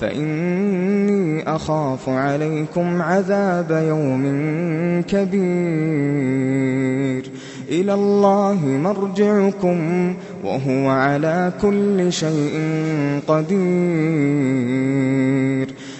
فإني أخاف عليكم عذاب يوم كبير. إلى الله مرجعكم وهو على كل شيء قدير.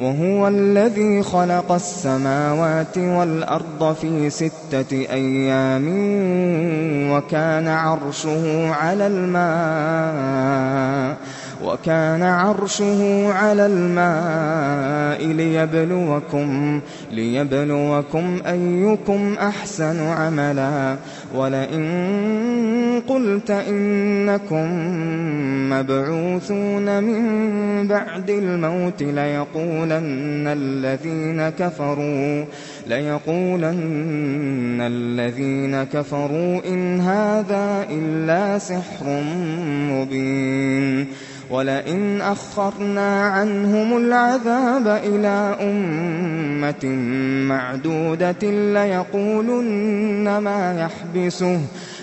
وهو الذي خلق السماوات والأرض في ستة أيام وكان عرشه على الماء. وكان عرشه على الماء ليبلوكم ليبلوكم أيكم أحسن عملا ولئن قلت إنكم مبعوثون من بعد الموت ليقولن الذين كفروا ليقولن الذين كفروا إن هذا إلا سحر مبين ولئن أخرنا عنهم العذاب إلى أمة معدودة ليقولن ما يحبسه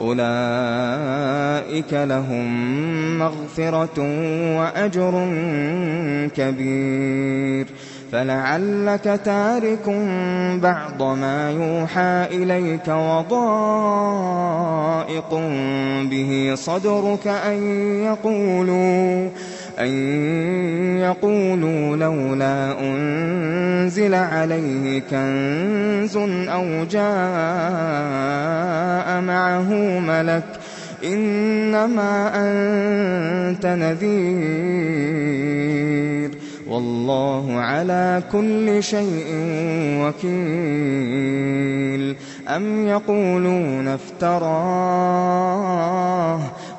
أولئك لهم مغفرة وأجر كبير. فلعلك تارك بعض ما يوحى إليك وضائق به صدرك أن يقولوا أن يقولوا لولا أنزل عليه كنز أو جاء معه ملك إنما أنت نذير والله على كل شيء وكيل أم يقولون افتراه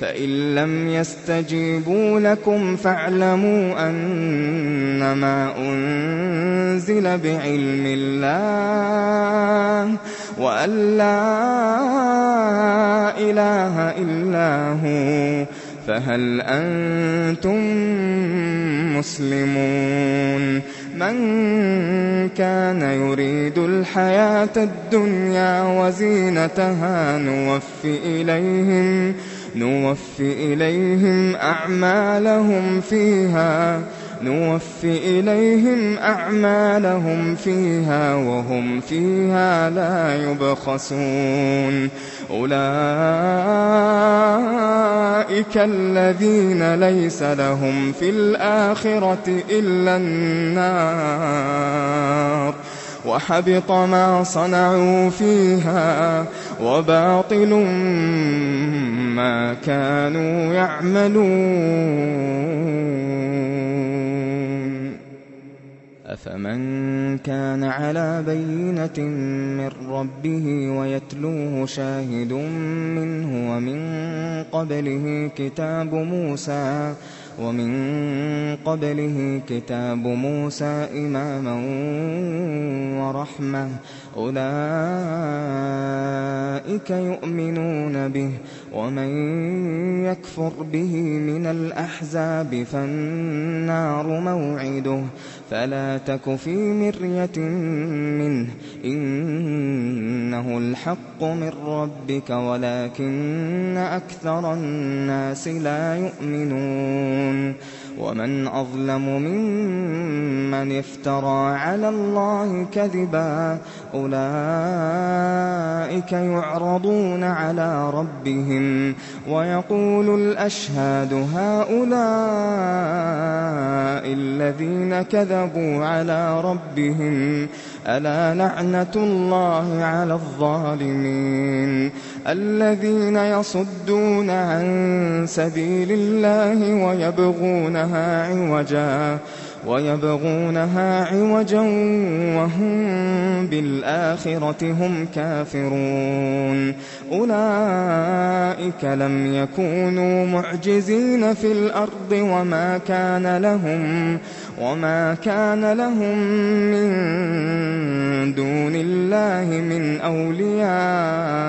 فإن لم يستجيبوا لكم فاعلموا أنما أنزل بعلم الله وأن لا إله إلا هو فهل أنتم مسلمون من كان يريد الحياة الدنيا وزينتها نوف إليهم نوف إليهم أعمالهم فيها نوف إليهم أعمالهم فيها وهم فيها لا يبخسون. أولئك الذين ليس لهم في الآخرة إلا النار. وحبط ما صنعوا فيها وباطل ما كانوا يعملون. أفمن كان على بينة من ربه ويتلوه شاهد منه ومن قبله كتاب موسى ومن قبله كتاب موسى إماما ورحمة. أولئك يؤمنون به ومن يكفر به من الأحزاب فالنار موعده. فلا تك في مرية منه. إنه الحق من ربك ولكن أكثر الناس لا يؤمنون. ومن أظلم ممن افترى على الله كذبا أولئك يعرضون على ربهم ويقول الأشهاد هؤلاء الذين كذبوا على ربهم ألا لعنة الله على الظالمين الذين يصدون عن سبيل الله ويبغونها عوجا ويبغونها عوجا وهم بالآخرة هم كافرون. أولئك لم يكونوا معجزين في الأرض وما كان لهم وما كان لهم من دون الله من أولياء.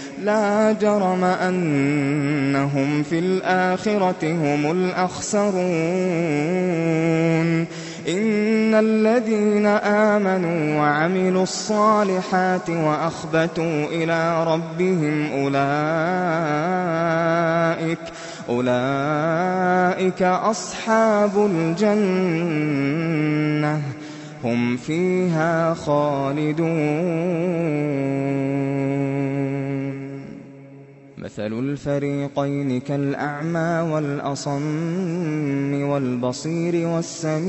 لا جرم أنهم في الآخرة هم الأخسرون. إن الذين آمنوا وعملوا الصالحات وأخبتوا إلى ربهم أولئك أولئك أصحاب الجنة. هم فيها خالدون. مثل الفريقين كالأعمى والأصم والبصير والسميع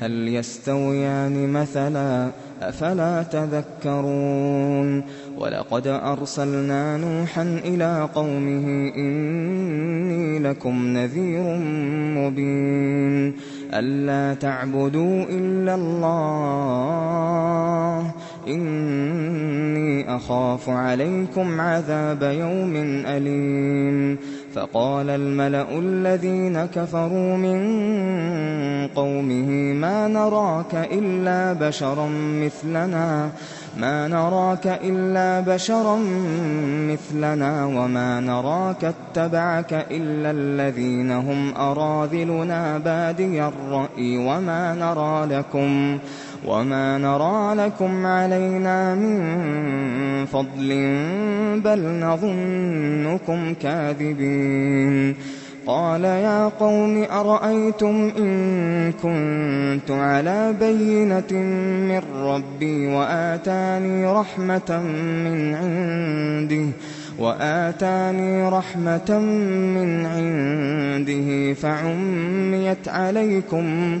هل يستويان مثلا أفلا تذكرون ولقد أرسلنا نوحا إلى قومه إني لكم نذير مبين ألا تعبدوا إلا الله إني أخاف عليكم عذاب يوم أليم. فقال الملأ الذين كفروا من قومه ما نراك إلا بشرا مثلنا ما نراك إلا بشرا مثلنا وما نراك اتبعك إلا الذين هم أراذلنا. بادي الرأي وما نرى لكم. وما نرى لكم علينا من فضل بل نظنكم كاذبين قال يا قوم أرأيتم إن كنت على بينة من ربي وآتاني رحمة من عنده وآتاني رحمة من عنده فعميت عليكم فعميت عليكم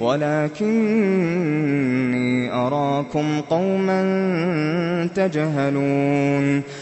ولكني أراكم قوما تجهلون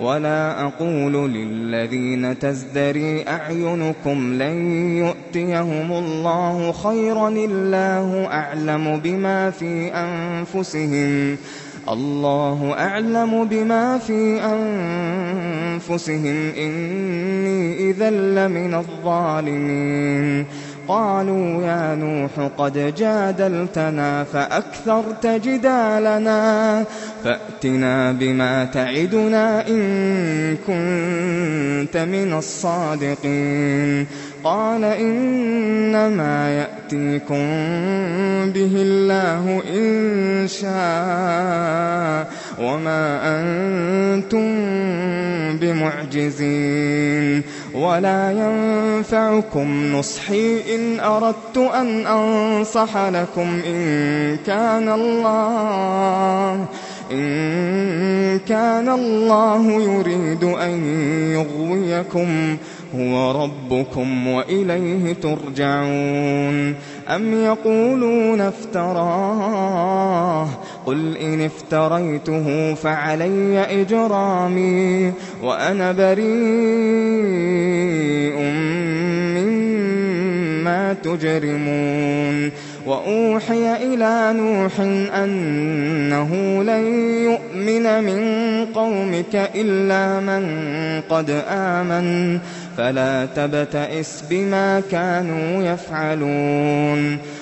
ولا أقول للذين تزدري أعينكم لن يؤتيهم الله خيرا الله أعلم بما في أنفسهم الله أعلم بما في أنفسهم إني إذا لمن الظالمين قالوا يا نوح قد جادلتنا فأكثرت جدالنا فأتنا بما تعدنا إن كنت من الصادقين قال إنما يأتيكم به الله إن شاء وما أنتم بمعجزين ولا ينفعكم نصحي إن أردت أن أنصح لكم إن كان الله إن كان الله يريد أن يغويكم هو ربكم وإليه ترجعون أم يقولون افتراه قل إن افتريته فعلي إجرامي وأنا بريء مما تجرمون وأوحي إلى نوح أنه لن يؤمن من قومك إلا من قد آمن فلا تبتئس بما كانوا يفعلون.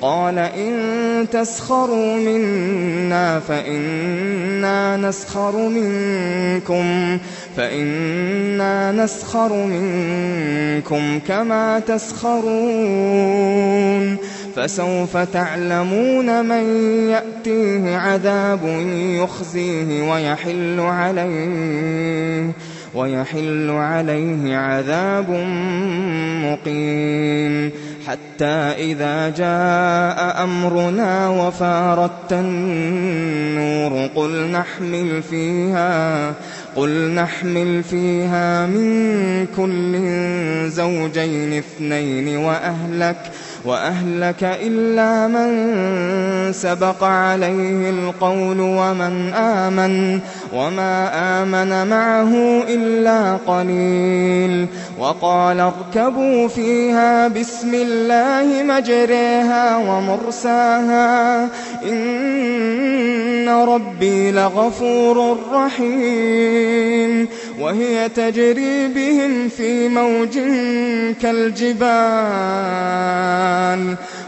قال إن تسخروا منا فإنا نسخر منكم فإنا نسخر منكم كما تسخرون. فسوف تعلمون من يأتيه عذاب يخزيه ويحل عليه ويحل عليه عذاب مقيم. حتى إذا جاء أمرنا وفارت النور قل نحمل فيها قل نحمل فيها من كل زوجين اثنين وأهلك وأهلك إلا من سبق عليه القول ومن آمن وما آمن معه إلا قليل. وقال اركبوا فيها بسم الله مجريها ومرساها إن ربي لغفور رحيم وهي تجري بهم في موج كالجبال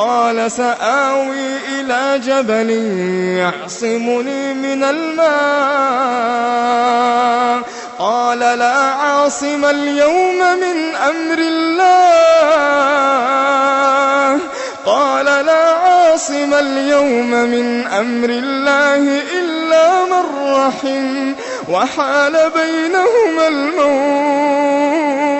قال سآوي إلى جبل يعصمني من الماء. قال لا عاصم اليوم من أمر الله. قال لا عاصم اليوم من أمر الله إلا من رحم وحال بينهما الموج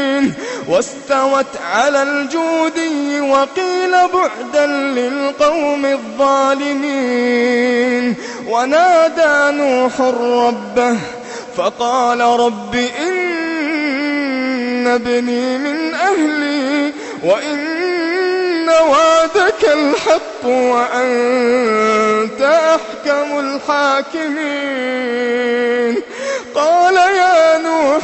واستوت على الجودي وقيل بعدا للقوم الظالمين. ونادى نوح ربه فقال رب إن ابني من أهلي وإن وعدك الحق وأنت أحكم الحاكمين. قال يا نوح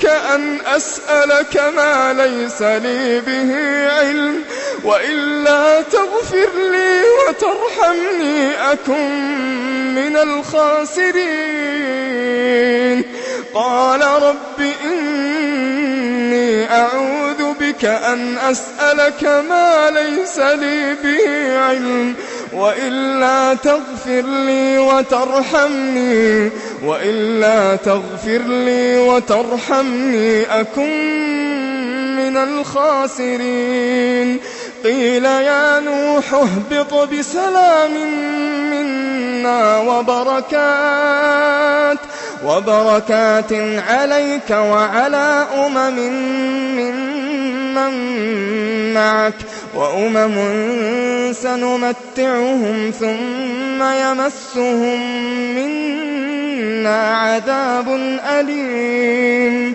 بك أن أسألك ما ليس لي به علم وإلا تغفر لي وترحمني أكن من الخاسرين. قال رب إني أعوذ بك أن أسألك ما ليس لي به علم وإلا تغفر لي وترحمني وإلا تغفر لي وترحمني أكن من الخاسرين قيل يا نوح اهبط بسلام منا وبركات وبركات عليك وعلى أمم ممن معك وأمم سنمتعهم ثم يمسهم منا عذاب أليم.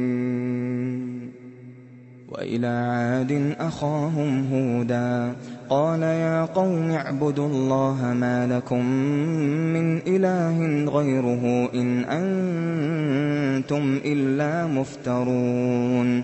وإلى عاد أخاهم هودا. قال يا قوم اعبدوا الله ما لكم من إله غيره إن أنتم إلا مفترون.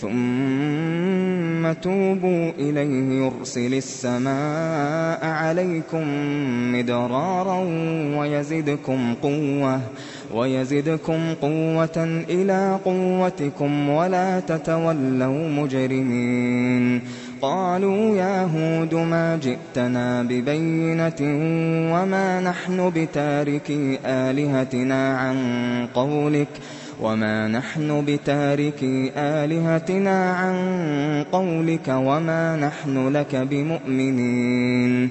ثم توبوا إليه يرسل السماء عليكم مدرارا ويزدكم قوة ويزدكم قوة إلى قوتكم ولا تتولوا مجرمين قالوا يا هود ما جئتنا ببينة وما نحن بتاركي آلهتنا عن قولك وما نحن بتاركي آلهتنا عن قولك وما نحن لك بمؤمنين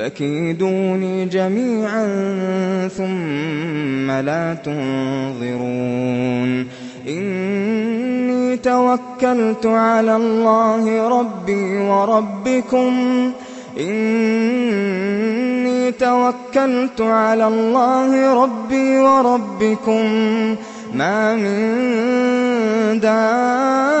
فكيدوني جميعا ثم لا تنظرون. إني توكلت على الله ربي وربكم. إني توكلت على الله ربي وربكم. ما من دابة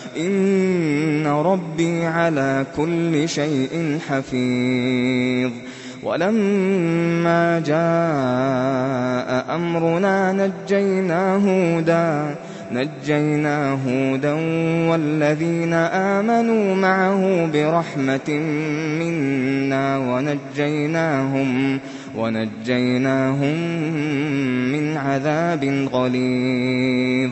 إِنَّ رَبِّي عَلَىٰ كُلِّ شَيْءٍ حَفِيظٌ وَلَمَّا جَاءَ أَمْرُنَا نَجَّيْنَا هُودًا وَالَّذِينَ آمَنُوا مَعَهُ بِرَحْمَةٍ مِّنَّا وَنَجَّيْنَاهُم مِّنْ عَذَابٍ غَلِيظٍ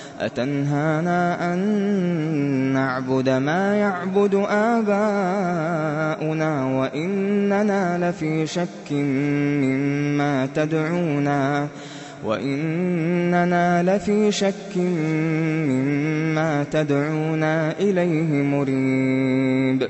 أَتَنْهَانَا أَن نَّعْبُدَ مَا يَعْبُدُ آبَاؤُنَا وَإِنَّنَا لَفِي شَكٍّ مِّمَّا تَدْعُونَا إِلَيْهِ مُرِيبٍ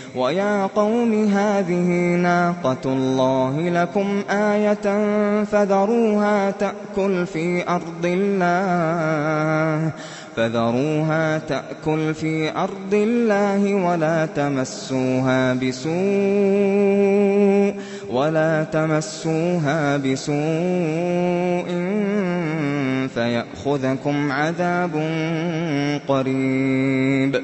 وَيَا قَوْمِ هَٰذِهِ نَاقَةُ اللَّهِ لَكُمْ آيَةً فَذَرُوهَا تَأْكُلْ فِي أَرْضِ اللَّهِ وَلَا تَمَسُّوهَا بِسُوءٍ فَيَأْخُذَكُمْ عَذَابٌ قَرِيبٌ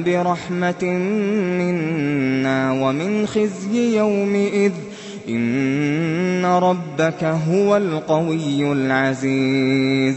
بِرَحْمَةٍ مِّنَّا وَمِنْ خِزْيِ يَوْمِئِذٍ ۗ إِنَّ رَبَّكَ هُوَ الْقَوِيُّ الْعَزِيزُ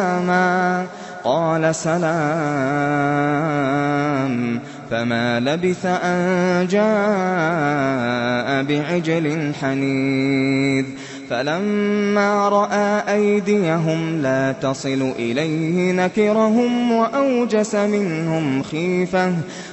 سَلَامًا قَالَ سَلَامٌ ۖ فَمَا لَبِثَ أَن جَاءَ بِعِجْلٍ حَنِيذٍ فَلَمَّا رَأَىٰ أَيْدِيَهُمْ لَا تَصِلُ إِلَيْهِ نَكِرَهُمْ وَأَوْجَسَ مِنْهُمْ خِيفَةً ۚ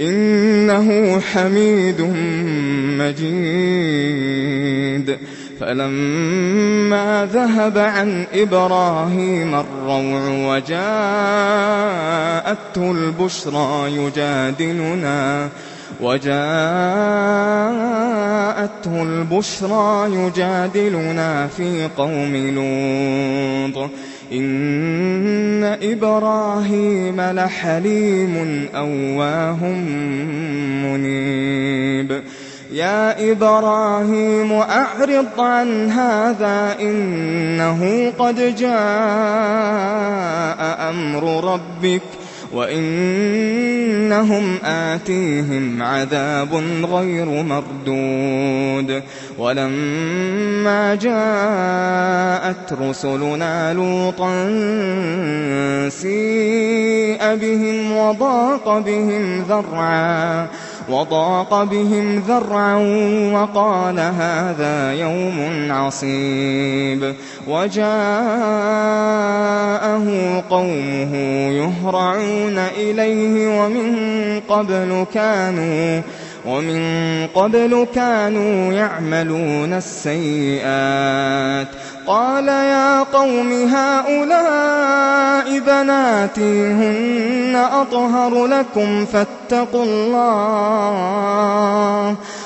إنه حميد مجيد. فلما ذهب عن إبراهيم الروع وجاءته البشرى يجادلنا وجاءته البشرى يجادلنا في قوم لوط. إن إبراهيم لحليم أواه منيب. يا إبراهيم أعرض عن هذا إنه قد جاء أمر ربك وإنهم آتيهم عذاب غير مردود ولما جاءت رسلنا لوطا سيء بهم وضاق بهم ذرعا وضاق بهم ذرعا وقال هذا يوم عصيب وجاءه قومه يهرعون إليه ومن قبل كانوا ومن قبل كانوا يعملون السيئات. قال يا قوم هؤلاء بناتي هن أطهر لكم فاتقوا الله.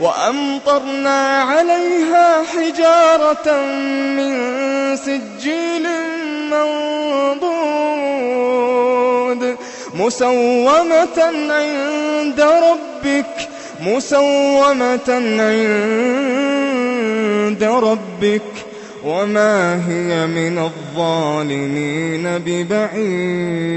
وأمطرنا عليها حجارة من سجيل منضود مسومة عند ربك مسومة عند ربك. وما هي من الظالمين ببعيد.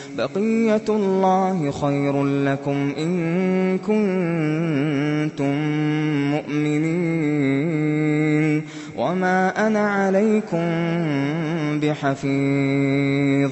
بَقِيَّتُ اللَّهِ خَيْرٌ لَّكُمْ إِن كُنتُم مُّؤْمِنِينَ وَمَا أَنَا عَلَيْكُم بِحَفِيظٍ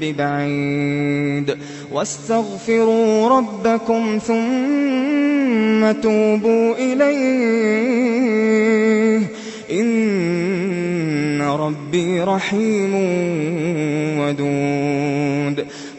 بِبَعِيدٍ. وَاسْتَغْفِرُوا رَبَّكُمْ ثُمَّ تُوبُوا إِلَيْهِ ۚ. إِنَّ رَبِّي رَحِيمٌ وَدُودٌ.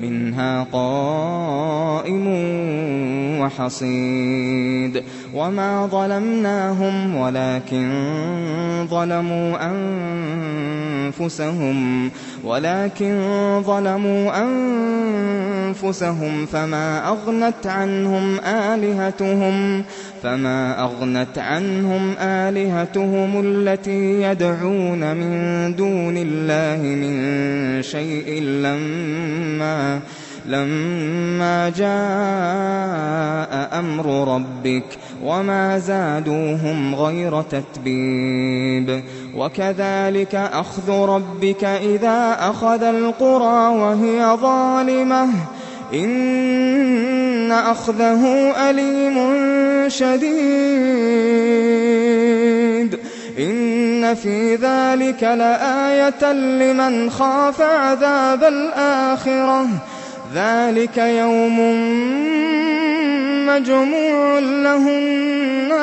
مِنْهَا قَائِمٌ وَحَصِيدٌ. وما ظلمناهم ولكن ظلموا أنفسهم ولكن ظلموا أنفسهم فما أغنت عنهم آلهتهم فما أغنت عنهم آلهتهم التي يدعون من دون الله من شيء لما لما جاء أمر ربك وما زادوهم غير تتبيب وكذلك أخذ ربك إذا أخذ القرى وهي ظالمة إن أخذه أليم شديد إن في ذلك لآية لمن خاف عذاب الآخرة. ذلك يوم مجموع له الناس.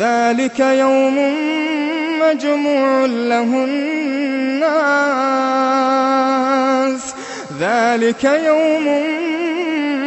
ذلك يوم مجموع له الناس. ذلك يوم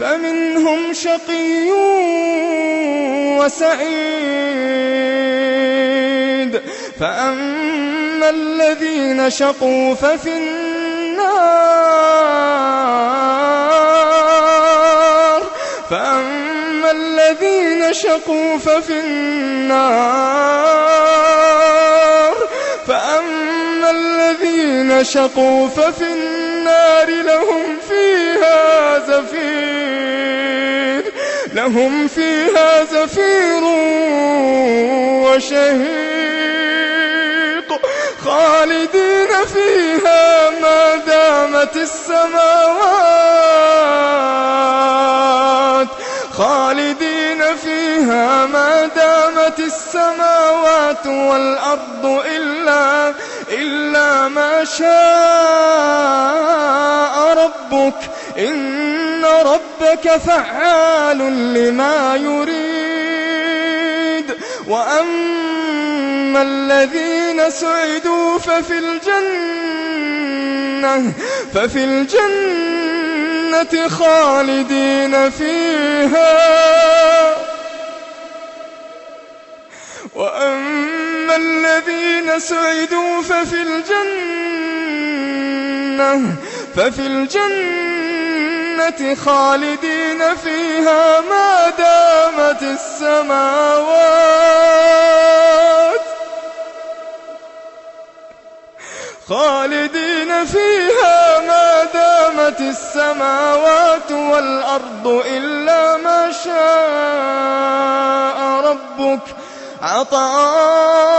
فمنهم شقي وسعيد. فأما الذين شقوا ففي النار. فأما الذين شقوا ففي النار. فأما الذين شقوا ففي النار لهم فيها زفير. لهم فيها زفير وشهيق. خالدين فيها ما دامت السماوات. خالدين فيها ما دامت السماوات والأرض إلا إلا ما شاء ربك. إن ربك فعال لما يريد. وأما الذين سعدوا ففي الجنة ففي الجنة خالدين فيها. وأما الذين سعدوا ففي الجنة ففي الجنة خالدين فيها ما دامت السماوات. خالدين فيها ما دامت السماوات والأرض إلا ما شاء ربك. عطاء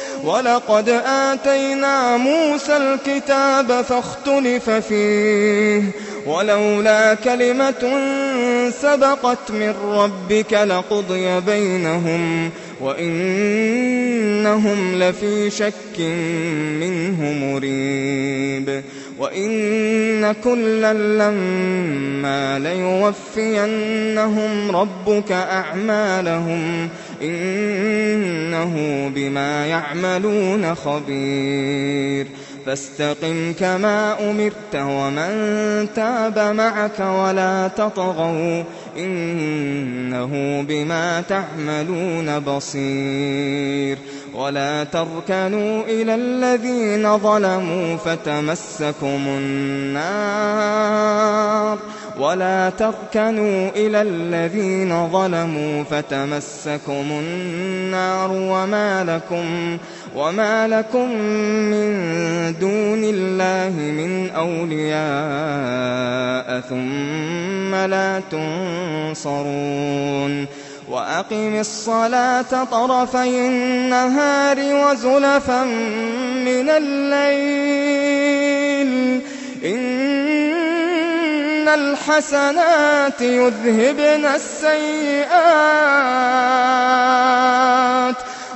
ولقد آتينا موسى الكتاب فاختلف فيه ولولا كلمة سبقت من ربك لقضي بينهم وإنهم لفي شك منه مريب وإن كلا لما ليوفينهم ربك أعمالهم إنه بما يعملون خبير. فاستقم كما أمرت ومن تاب معك ولا تطغوا إنه بما تعملون بصير. ولا تركنوا إلى الذين ظلموا فتمسكم النار. ولا تركنوا إلى الذين ظلموا فتمسكم النار. وما لكم وما لكم من دون الله من أولياء. ثم لا تنصرون وأقم الصلاة طرفي النهار وزلفا من الليل. إن الحسنات يذهبن السيئات.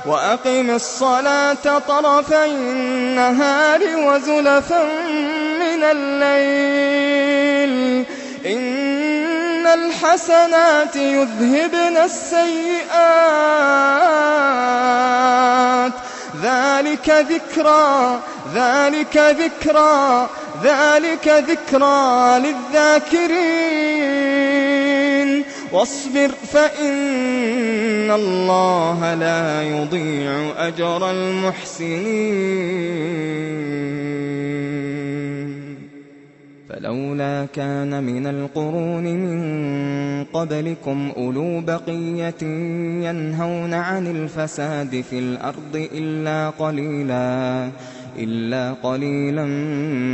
وأقم الصلاة طرفي النهار وزلفا من الليل. إن الحسنات يذهبن السيئات. ذلك ذكرى ذلك ذكرى ذلك ذكرى للذاكرين. واصبر فإن الله لا يضيع أجر المحسنين. فلولا كان من القرون من قبلكم أولو بقية ينهون عن الفساد في الأرض إلا قليلا إلا قليلا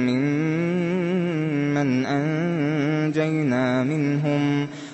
ممن أنجينا منهم.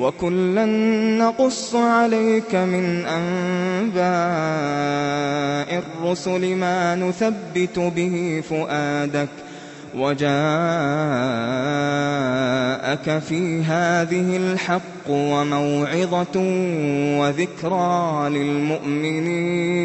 وكلا نقص عليك من أنباء الرسل ما نثبت به فؤادك وجاءك في هذه الحق وموعظة وذكرى للمؤمنين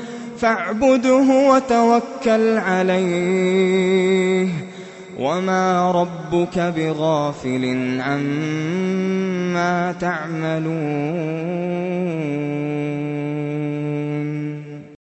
فاعبده وتوكل عليه. وما ربك بغافل عما تعملون.